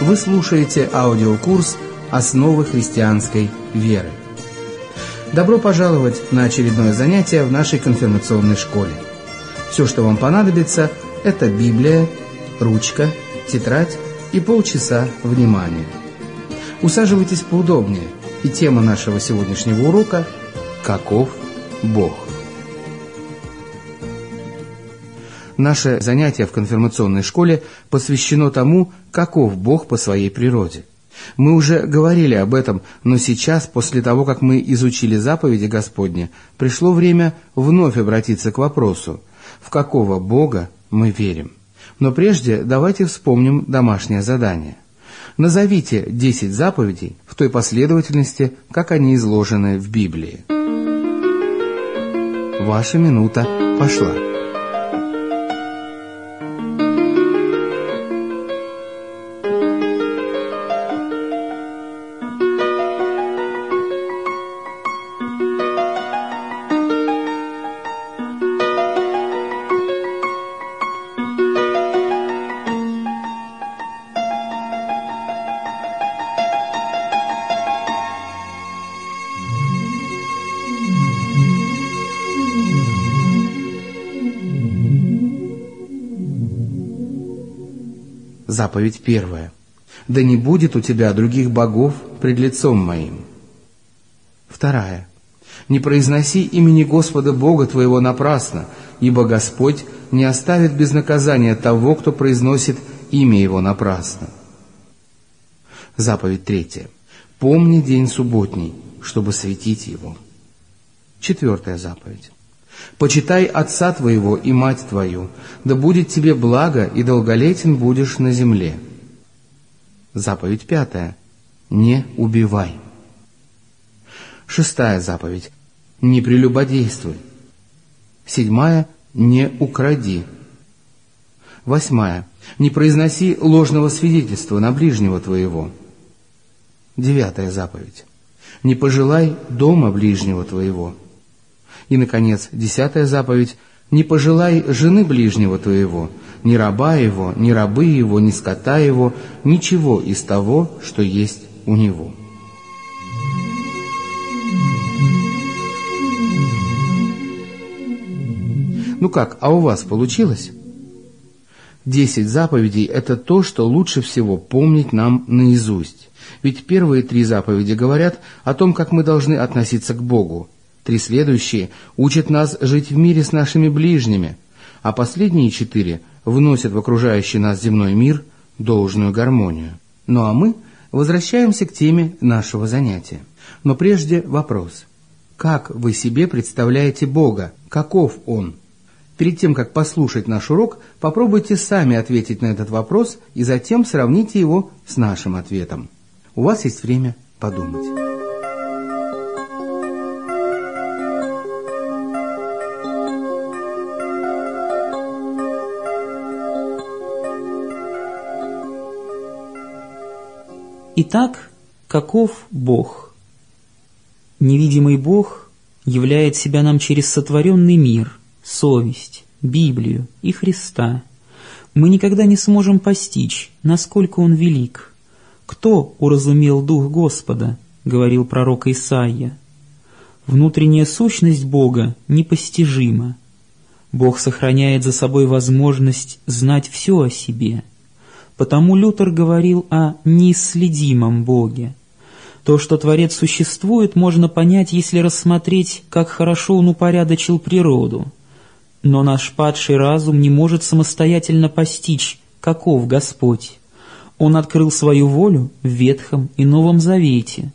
Вы слушаете аудиокурс «Основы христианской веры». Добро пожаловать на очередное занятие в нашей конфирмационной школе. Все, что вам понадобится, это Библия, ручка, тетрадь и полчаса внимания. Усаживайтесь поудобнее, и тема нашего сегодняшнего урока – «Каков Бог?». Наше занятие в конфирмационной школе посвящено тому, каков Бог по своей природе. Мы уже говорили об этом, но сейчас, после того, как мы изучили заповеди Господни, пришло время вновь обратиться к вопросу, в какого Бога мы верим. Но прежде давайте вспомним домашнее задание. Назовите 10 заповедей в той последовательности, как они изложены в Библии. Ваша минута пошла. Заповедь первая. «Да не будет у тебя других богов пред лицом моим». Вторая. «Не произноси имени Господа Бога твоего напрасно, ибо Господь не оставит без наказания того, кто произносит имя Его напрасно». Заповедь третья. «Помни день субботний, чтобы светить его». Четвертая заповедь. Почитай отца твоего и мать твою, да будет тебе благо, и долголетен будешь на земле. Заповедь пятая. Не убивай. Шестая заповедь. Не прелюбодействуй. Седьмая. Не укради. Восьмая. Не произноси ложного свидетельства на ближнего твоего. Девятая заповедь. Не пожелай дома ближнего твоего. И, наконец, десятая заповедь «Не пожелай жены ближнего твоего, ни раба его, ни рабы его, ни скота его, ничего из того, что есть у него». Ну как, а у вас получилось? Десять заповедей – это то, что лучше всего помнить нам наизусть. Ведь первые три заповеди говорят о том, как мы должны относиться к Богу, Три следующие учат нас жить в мире с нашими ближними, а последние четыре вносят в окружающий нас земной мир должную гармонию. Ну а мы возвращаемся к теме нашего занятия. Но прежде вопрос. Как вы себе представляете Бога? Каков Он? Перед тем, как послушать наш урок, попробуйте сами ответить на этот вопрос и затем сравните его с нашим ответом. У вас есть время подумать. Итак, каков Бог? Невидимый Бог являет себя нам через сотворенный мир, совесть, Библию и Христа. Мы никогда не сможем постичь, насколько Он велик. «Кто уразумел Дух Господа?» — говорил пророк Исаия. Внутренняя сущность Бога непостижима. Бог сохраняет за собой возможность знать все о себе — Потому Лютер говорил о неисследимом Боге. То, что Творец существует, можно понять, если рассмотреть, как хорошо он упорядочил природу. Но наш падший разум не может самостоятельно постичь, каков Господь. Он открыл свою волю в Ветхом и Новом Завете.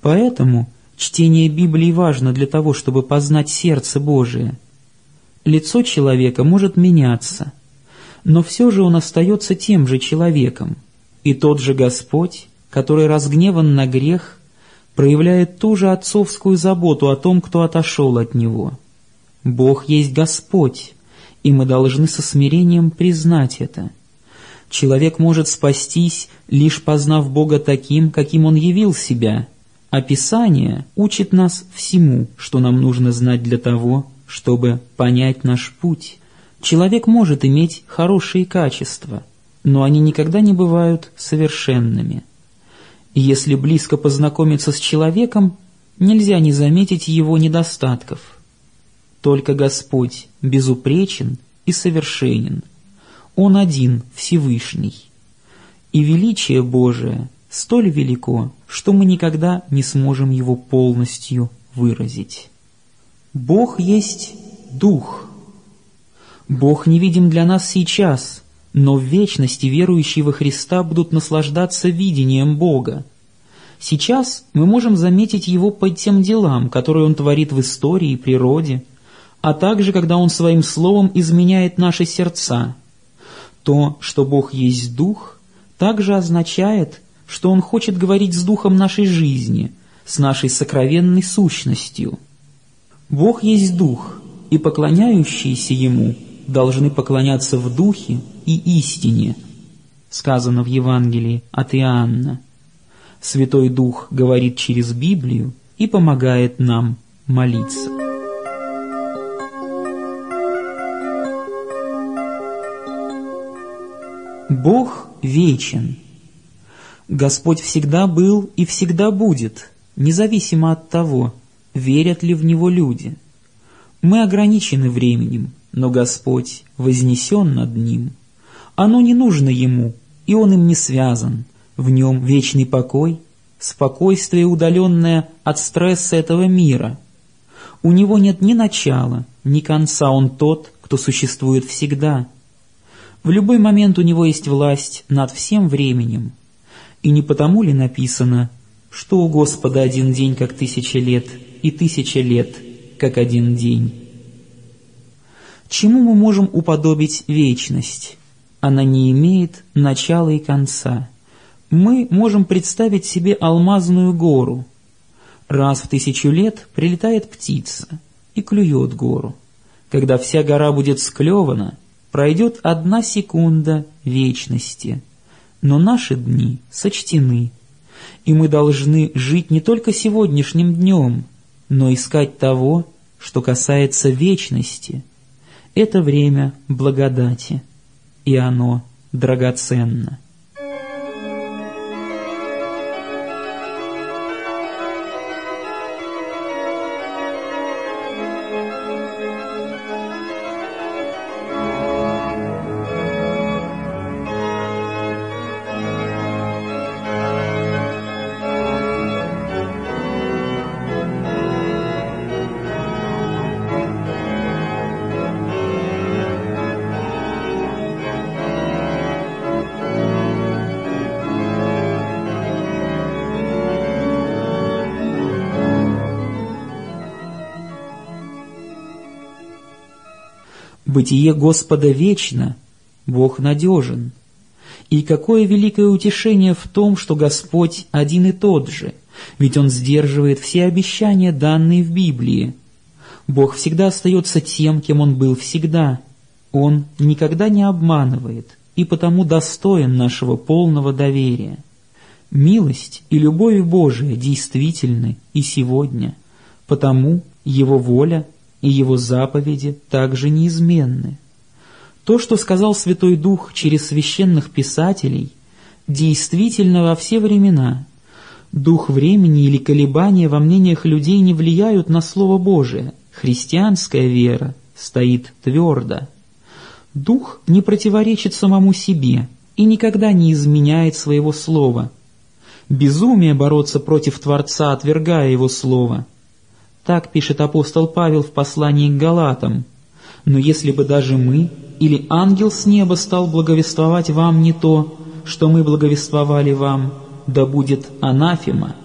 Поэтому чтение Библии важно для того, чтобы познать сердце Божие. Лицо человека может меняться – но все же он остается тем же человеком, и тот же Господь, который разгневан на грех, проявляет ту же отцовскую заботу о том, кто отошел от Него. Бог есть Господь, и мы должны со смирением признать это. Человек может спастись, лишь познав Бога таким, каким Он явил себя, а Писание учит нас всему, что нам нужно знать для того, чтобы понять наш путь. Человек может иметь хорошие качества, но они никогда не бывают совершенными. Если близко познакомиться с человеком, нельзя не заметить его недостатков. Только Господь безупречен и совершенен. Он один, Всевышний. И величие Божие столь велико, что мы никогда не сможем его полностью выразить. Бог есть Дух. Бог невидим для нас сейчас, но в вечности верующие во Христа будут наслаждаться видением Бога. Сейчас мы можем заметить Его по тем делам, которые Он творит в истории и природе, а также, когда Он Своим Словом изменяет наши сердца. То, что Бог есть Дух, также означает, что Он хочет говорить с Духом нашей жизни, с нашей сокровенной сущностью. Бог есть Дух, и поклоняющиеся Ему должны поклоняться в Духе и истине, сказано в Евангелии от Иоанна. Святой Дух говорит через Библию и помогает нам молиться. Бог вечен. Господь всегда был и всегда будет, независимо от того, верят ли в Него люди. Мы ограничены временем, но Господь вознесен над ним – оно не нужно ему, и он им не связан. В нем вечный покой, спокойствие, удаленное от стресса этого мира. У него нет ни начала, ни конца, он тот, кто существует всегда. В любой момент у него есть власть над всем временем. И не потому ли написано, что у Господа один день, как тысяча лет, и тысяча лет, как один день? Чему мы можем уподобить вечность? она не имеет начала и конца. Мы можем представить себе алмазную гору. Раз в тысячу лет прилетает птица и клюет гору. Когда вся гора будет склевана, пройдет одна секунда вечности. Но наши дни сочтены, и мы должны жить не только сегодняшним днем, но искать того, что касается вечности. Это время благодати и оно драгоценно. Бытие Господа вечно, Бог надежен. И какое великое утешение в том, что Господь один и тот же, ведь Он сдерживает все обещания, данные в Библии. Бог всегда остается тем, кем Он был всегда. Он никогда не обманывает и потому достоин нашего полного доверия. Милость и любовь Божия действительны и сегодня, потому Его воля и его заповеди также неизменны. То, что сказал Святой Дух через священных писателей, действительно во все времена. Дух времени или колебания во мнениях людей не влияют на Слово Божие. Христианская вера стоит твердо. Дух не противоречит самому себе и никогда не изменяет своего слова. Безумие бороться против Творца, отвергая Его Слово – так пишет апостол Павел в послании к Галатам. «Но если бы даже мы или ангел с неба стал благовествовать вам не то, что мы благовествовали вам, да будет анафема».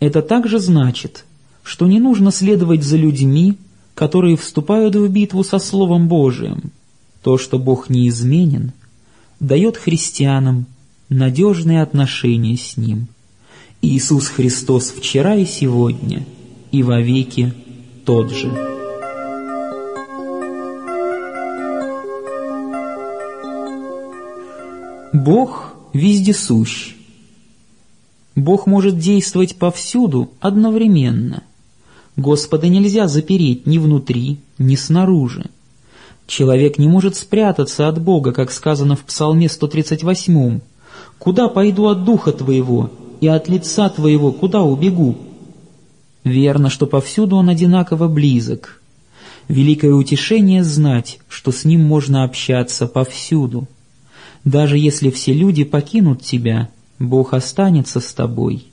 Это также значит, что не нужно следовать за людьми, которые вступают в битву со Словом Божиим. То, что Бог неизменен, дает христианам надежные отношения с Ним. Иисус Христос вчера и сегодня – и вовеки тот же. Бог вездесущ. Бог может действовать повсюду одновременно. Господа нельзя запереть ни внутри, ни снаружи. Человек не может спрятаться от Бога, как сказано в Псалме 138. «Куда пойду от Духа Твоего, и от лица Твоего куда убегу?» Верно, что повсюду Он одинаково близок. Великое утешение знать, что с Ним можно общаться повсюду. Даже если все люди покинут тебя, Бог останется с тобой.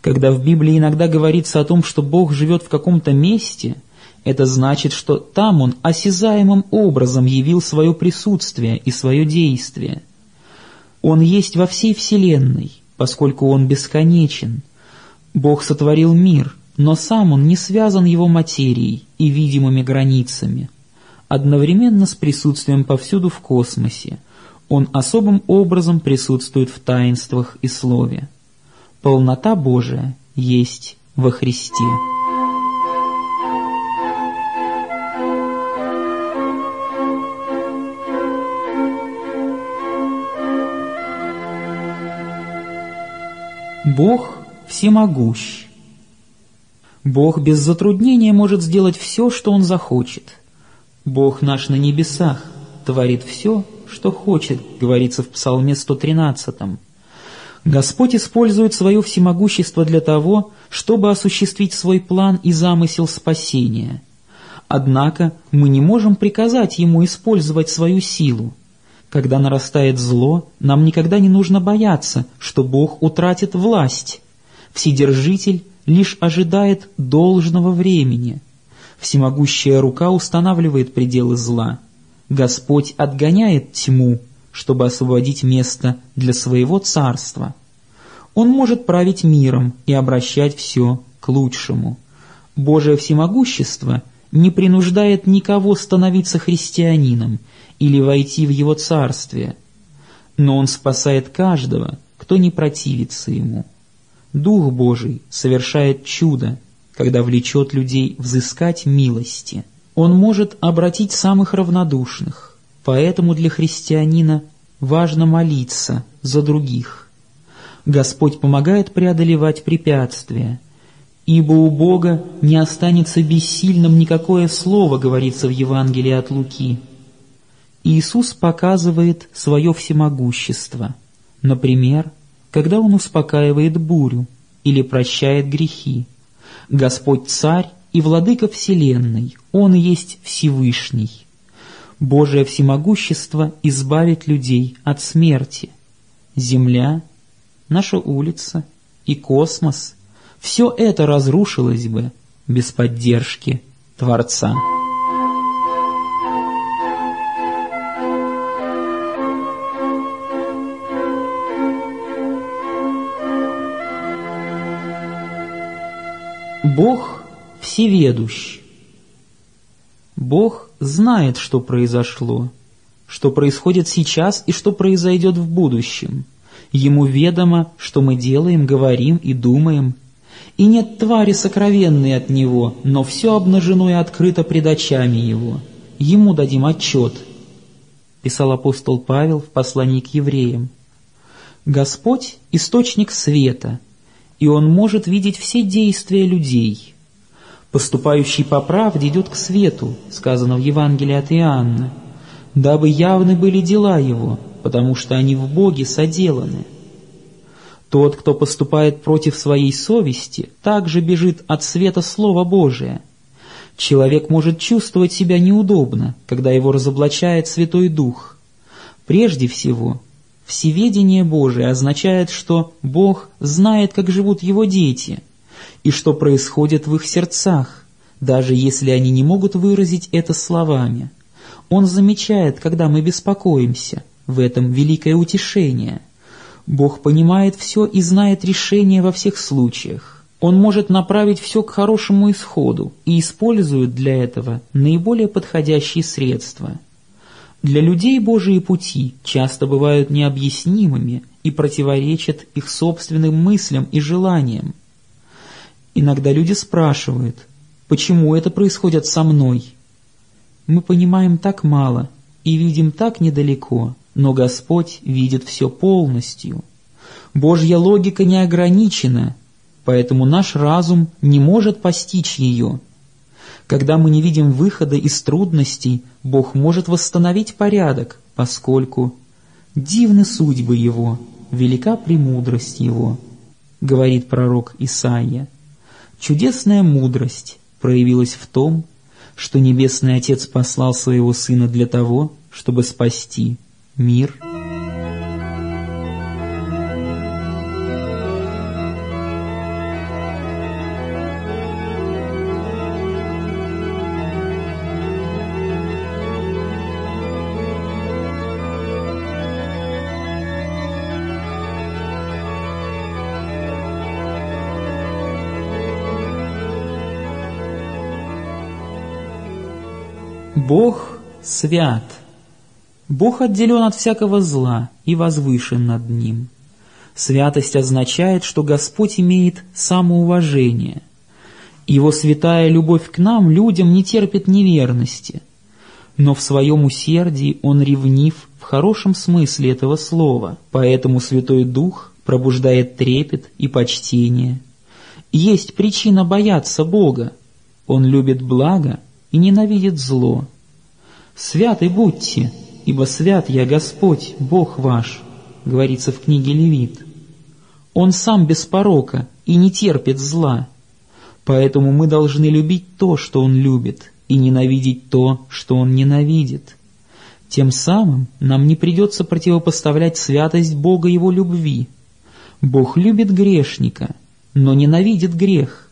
Когда в Библии иногда говорится о том, что Бог живет в каком-то месте, это значит, что там Он осязаемым образом явил свое присутствие и свое действие. Он есть во всей Вселенной, поскольку Он бесконечен. Бог сотворил мир, но сам Он не связан его материей и видимыми границами. Одновременно с присутствием повсюду в космосе – он особым образом присутствует в таинствах и слове. Полнота Божия есть во Христе. Бог всемогущ. Бог без затруднения может сделать все, что Он захочет. Бог наш на небесах творит все, что хочет, говорится в Псалме 113. Господь использует свое всемогущество для того, чтобы осуществить свой план и замысел спасения. Однако мы не можем приказать Ему использовать свою силу. Когда нарастает зло, нам никогда не нужно бояться, что Бог утратит власть. Вседержитель лишь ожидает должного времени. Всемогущая рука устанавливает пределы зла – Господь отгоняет тьму, чтобы освободить место для своего царства. Он может править миром и обращать все к лучшему. Божие всемогущество не принуждает никого становиться христианином или войти в его царствие, но он спасает каждого, кто не противится ему. Дух Божий совершает чудо, когда влечет людей взыскать милости – он может обратить самых равнодушных, поэтому для христианина важно молиться за других. Господь помогает преодолевать препятствия, ибо у Бога не останется бессильным никакое слово, говорится в Евангелии от Луки. Иисус показывает свое всемогущество, например, когда Он успокаивает бурю или прощает грехи. Господь Царь и Владыка Вселенной, Он есть Всевышний. Божие всемогущество избавит людей от смерти. Земля, наша улица и космос – все это разрушилось бы без поддержки Творца. Бог всеведущ. Бог знает, что произошло, что происходит сейчас и что произойдет в будущем. Ему ведомо, что мы делаем, говорим и думаем. И нет твари сокровенной от Него, но все обнажено и открыто пред очами Его. Ему дадим отчет, писал апостол Павел в послании к евреям. Господь – источник света, и Он может видеть все действия людей – Поступающий по правде идет к свету, сказано в Евангелии от Иоанна, дабы явны были дела его, потому что они в Боге соделаны. Тот, кто поступает против своей совести, также бежит от света Слова Божия. Человек может чувствовать себя неудобно, когда его разоблачает Святой Дух. Прежде всего, всеведение Божие означает, что Бог знает, как живут его дети – и что происходит в их сердцах, даже если они не могут выразить это словами. Он замечает, когда мы беспокоимся, в этом великое утешение. Бог понимает все и знает решение во всех случаях. Он может направить все к хорошему исходу и использует для этого наиболее подходящие средства. Для людей Божьи пути часто бывают необъяснимыми и противоречат их собственным мыслям и желаниям. Иногда люди спрашивают, почему это происходит со мной? Мы понимаем так мало и видим так недалеко, но Господь видит все полностью. Божья логика не ограничена, поэтому наш разум не может постичь ее. Когда мы не видим выхода из трудностей, Бог может восстановить порядок, поскольку «дивны судьбы Его, велика премудрость Его», говорит пророк Исаия. Чудесная мудрость проявилась в том, что Небесный Отец послал Своего Сына для того, чтобы спасти мир – Бог свят. Бог отделен от всякого зла и возвышен над ним. Святость означает, что Господь имеет самоуважение. Его святая любовь к нам, людям, не терпит неверности. Но в своем усердии Он ревнив в хорошем смысле этого слова, поэтому Святой Дух пробуждает трепет и почтение. Есть причина бояться Бога. Он любит благо и ненавидит зло. «Святы будьте, ибо свят я Господь, Бог ваш», говорится в книге Левит. Он сам без порока и не терпит зла, поэтому мы должны любить то, что Он любит, и ненавидеть то, что Он ненавидит. Тем самым нам не придется противопоставлять святость Бога Его любви. Бог любит грешника, но ненавидит грех.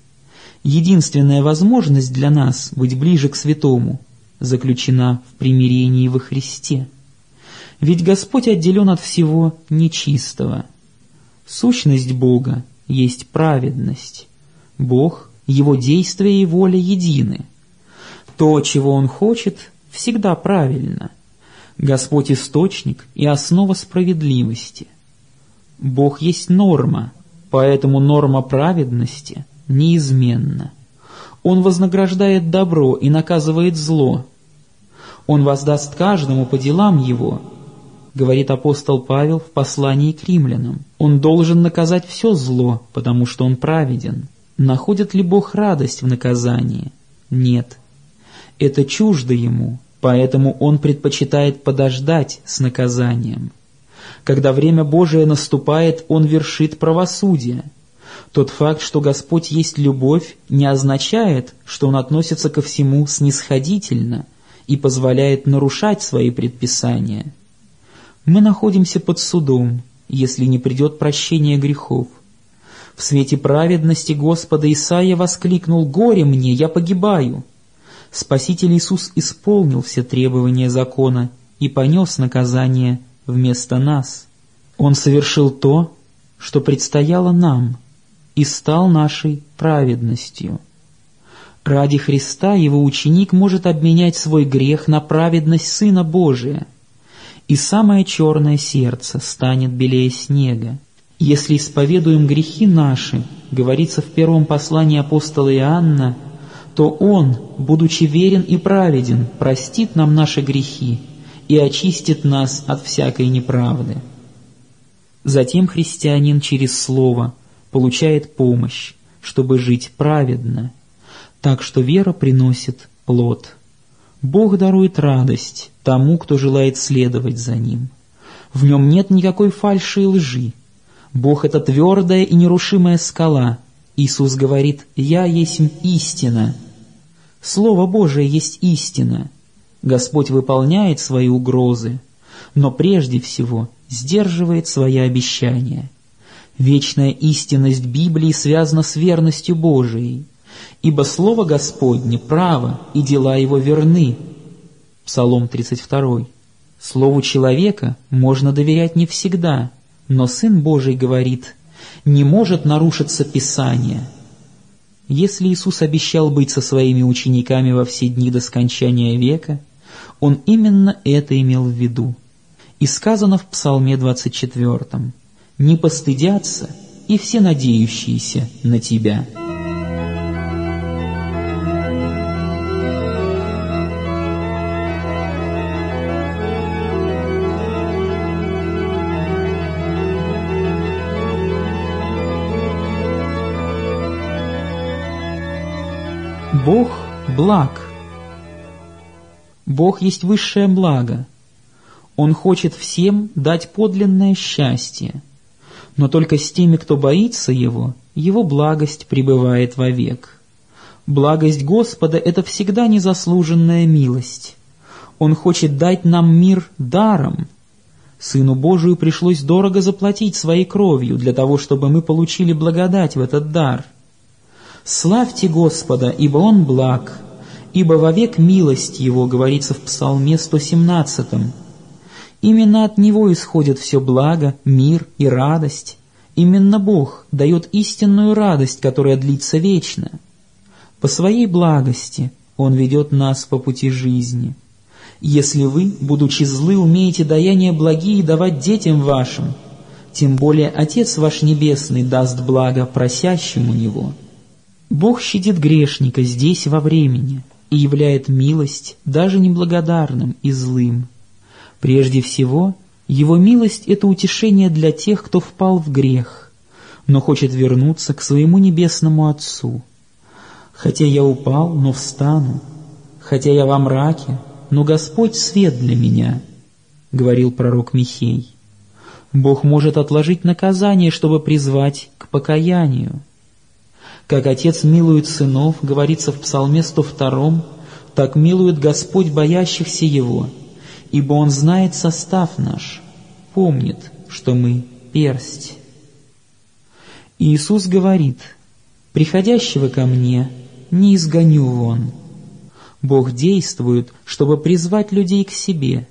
Единственная возможность для нас быть ближе к святому заключена в примирении во Христе. Ведь Господь отделен от всего нечистого. Сущность Бога есть праведность. Бог, Его действия и воля едины. То, чего Он хочет, всегда правильно. Господь – источник и основа справедливости. Бог есть норма, поэтому норма праведности неизменна. Он вознаграждает добро и наказывает зло. Он воздаст каждому по делам его, говорит апостол Павел в послании к римлянам. Он должен наказать все зло, потому что он праведен. Находит ли Бог радость в наказании? Нет. Это чуждо ему, поэтому он предпочитает подождать с наказанием. Когда время Божие наступает, он вершит правосудие – тот факт, что Господь есть любовь, не означает, что Он относится ко всему снисходительно и позволяет нарушать свои предписания. Мы находимся под судом, если не придет прощение грехов. В свете праведности Господа Исаия воскликнул «Горе мне, я погибаю!» Спаситель Иисус исполнил все требования закона и понес наказание вместо нас. Он совершил то, что предстояло нам – и стал нашей праведностью. Ради Христа его ученик может обменять свой грех на праведность Сына Божия, и самое черное сердце станет белее снега. Если исповедуем грехи наши, говорится в первом послании апостола Иоанна, то Он, будучи верен и праведен, простит нам наши грехи и очистит нас от всякой неправды. Затем христианин через Слово – получает помощь, чтобы жить праведно. Так что вера приносит плод. Бог дарует радость тому, кто желает следовать за Ним. В нем нет никакой фальши и лжи. Бог — это твердая и нерушимая скала. Иисус говорит «Я есть истина». Слово Божие есть истина. Господь выполняет свои угрозы, но прежде всего сдерживает свои обещания – Вечная истинность Библии связана с верностью Божией, ибо Слово Господне право, и дела Его верны. Псалом 32. Слову человека можно доверять не всегда, но Сын Божий говорит, не может нарушиться Писание. Если Иисус обещал быть со своими учениками во все дни до скончания века, Он именно это имел в виду. И сказано в Псалме 24 не постыдятся и все надеющиеся на Тебя. Бог благ. Бог есть высшее благо. Он хочет всем дать подлинное счастье. Но только с теми, кто боится Его, Его благость пребывает вовек. Благость Господа — это всегда незаслуженная милость. Он хочет дать нам мир даром. Сыну Божию пришлось дорого заплатить своей кровью для того, чтобы мы получили благодать в этот дар. «Славьте Господа, ибо Он благ, ибо вовек милость Его», говорится в Псалме 117. Именно от Него исходит все благо, мир и радость. Именно Бог дает истинную радость, которая длится вечно. По своей благости Он ведет нас по пути жизни. Если вы, будучи злы, умеете даяния благие давать детям вашим, тем более Отец ваш Небесный даст благо просящему Него. Бог щадит грешника здесь во времени и являет милость даже неблагодарным и злым. Прежде всего, Его милость — это утешение для тех, кто впал в грех, но хочет вернуться к своему небесному Отцу. «Хотя я упал, но встану, хотя я во мраке, но Господь свет для меня», — говорил пророк Михей. Бог может отложить наказание, чтобы призвать к покаянию. Как Отец милует сынов, говорится в Псалме 102, так милует Господь боящихся Его, ибо Он знает состав наш, помнит, что мы персть. Иисус говорит, «Приходящего ко мне не изгоню вон». Бог действует, чтобы призвать людей к себе.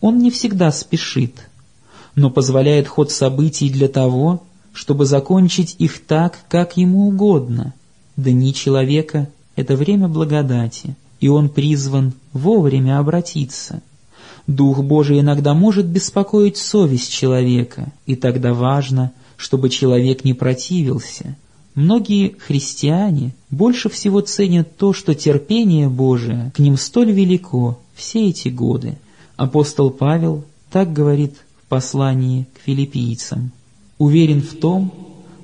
Он не всегда спешит, но позволяет ход событий для того, чтобы закончить их так, как ему угодно. Дни человека — это время благодати, и он призван вовремя обратиться. Дух Божий иногда может беспокоить совесть человека, и тогда важно, чтобы человек не противился — Многие христиане больше всего ценят то, что терпение Божие к ним столь велико все эти годы. Апостол Павел так говорит в послании к филиппийцам. «Уверен в том,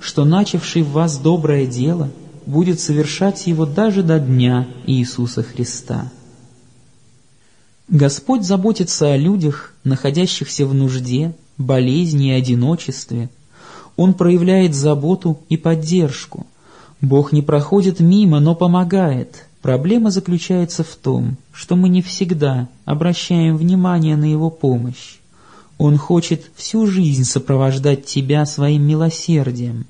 что начавший в вас доброе дело будет совершать его даже до дня Иисуса Христа». Господь заботится о людях, находящихся в нужде, болезни и одиночестве – он проявляет заботу и поддержку. Бог не проходит мимо, но помогает. Проблема заключается в том, что мы не всегда обращаем внимание на Его помощь. Он хочет всю жизнь сопровождать тебя своим милосердием.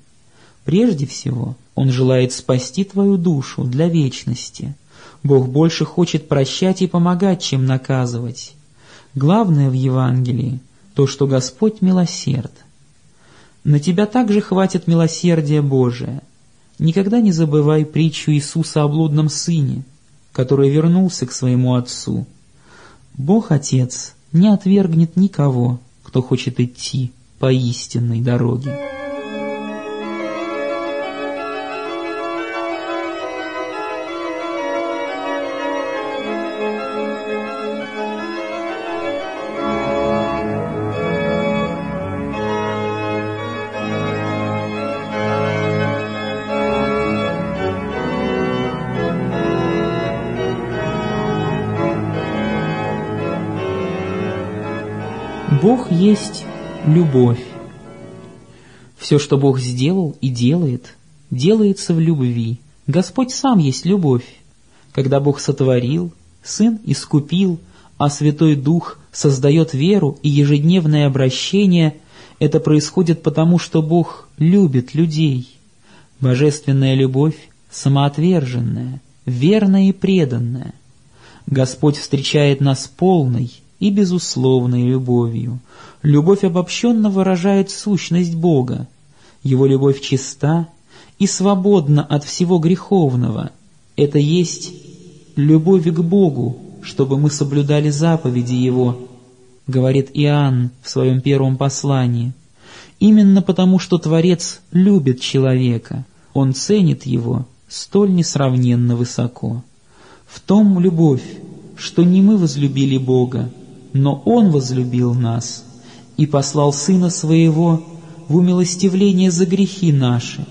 Прежде всего, Он желает спасти твою душу для вечности. Бог больше хочет прощать и помогать, чем наказывать. Главное в Евангелии — то, что Господь милосерд. На тебя также хватит милосердия Божия. Никогда не забывай притчу Иисуса о блудном сыне, который вернулся к своему отцу. Бог Отец не отвергнет никого, кто хочет идти по истинной дороге. Бог есть любовь. Все, что Бог сделал и делает, делается в любви. Господь сам есть любовь. Когда Бог сотворил, Сын искупил, а Святой Дух создает веру и ежедневное обращение, это происходит потому, что Бог любит людей. Божественная любовь самоотверженная, верная и преданная. Господь встречает нас полной, и безусловной любовью. Любовь обобщенно выражает сущность Бога. Его любовь чиста и свободна от всего греховного. Это есть любовь к Богу, чтобы мы соблюдали заповеди Его, говорит Иоанн в своем первом послании. Именно потому, что Творец любит человека, Он ценит его столь несравненно высоко. В том любовь, что не мы возлюбили Бога, но Он возлюбил нас и послал Сына Своего в умилостивление за грехи наши.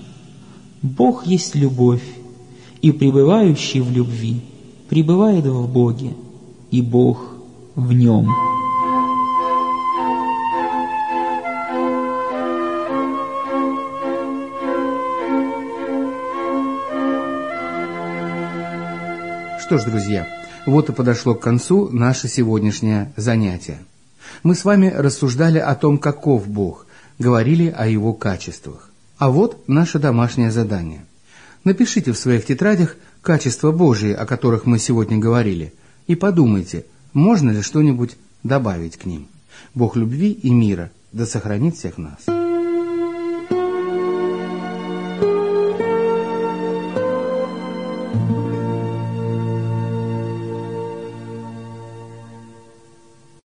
Бог есть любовь, и пребывающий в любви пребывает в Боге, и Бог в нем. Что ж, друзья, вот и подошло к концу наше сегодняшнее занятие. Мы с вами рассуждали о том, каков Бог, говорили о Его качествах. А вот наше домашнее задание. Напишите в своих тетрадях качества Божии, о которых мы сегодня говорили, и подумайте, можно ли что-нибудь добавить к ним. Бог любви и мира да сохранит всех нас.